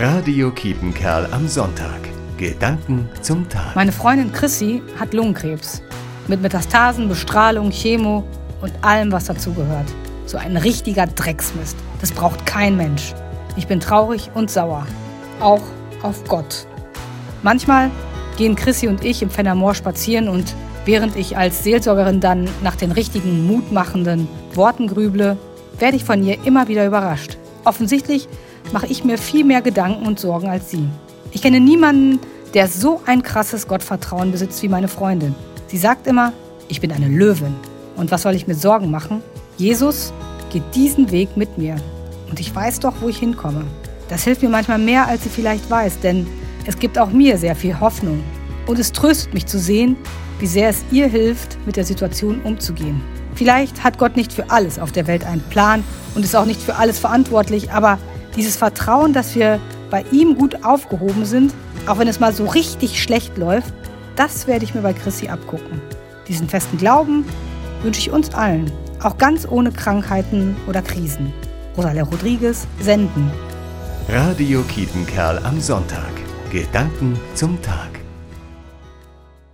Radio Kiepenkerl am Sonntag. Gedanken zum Tag. Meine Freundin Chrissy hat Lungenkrebs. Mit Metastasen, Bestrahlung, Chemo und allem, was dazugehört. So ein richtiger Drecksmist. Das braucht kein Mensch. Ich bin traurig und sauer. Auch auf Gott. Manchmal gehen Chrissy und ich im Fennermoor spazieren und während ich als Seelsorgerin dann nach den richtigen mutmachenden Worten grüble, werde ich von ihr immer wieder überrascht. Offensichtlich mache ich mir viel mehr Gedanken und Sorgen als sie. Ich kenne niemanden, der so ein krasses Gottvertrauen besitzt wie meine Freundin. Sie sagt immer, ich bin eine Löwin. Und was soll ich mir Sorgen machen? Jesus geht diesen Weg mit mir. Und ich weiß doch, wo ich hinkomme. Das hilft mir manchmal mehr, als sie vielleicht weiß, denn es gibt auch mir sehr viel Hoffnung. Und es tröstet mich zu sehen, wie sehr es ihr hilft, mit der Situation umzugehen. Vielleicht hat Gott nicht für alles auf der Welt einen Plan und ist auch nicht für alles verantwortlich, aber dieses Vertrauen, dass wir bei ihm gut aufgehoben sind, auch wenn es mal so richtig schlecht läuft, das werde ich mir bei Chrissy abgucken. Diesen festen Glauben wünsche ich uns allen, auch ganz ohne Krankheiten oder Krisen. Rosalia Rodriguez, Senden. Radio Kietenkerl am Sonntag. Gedanken zum Tag.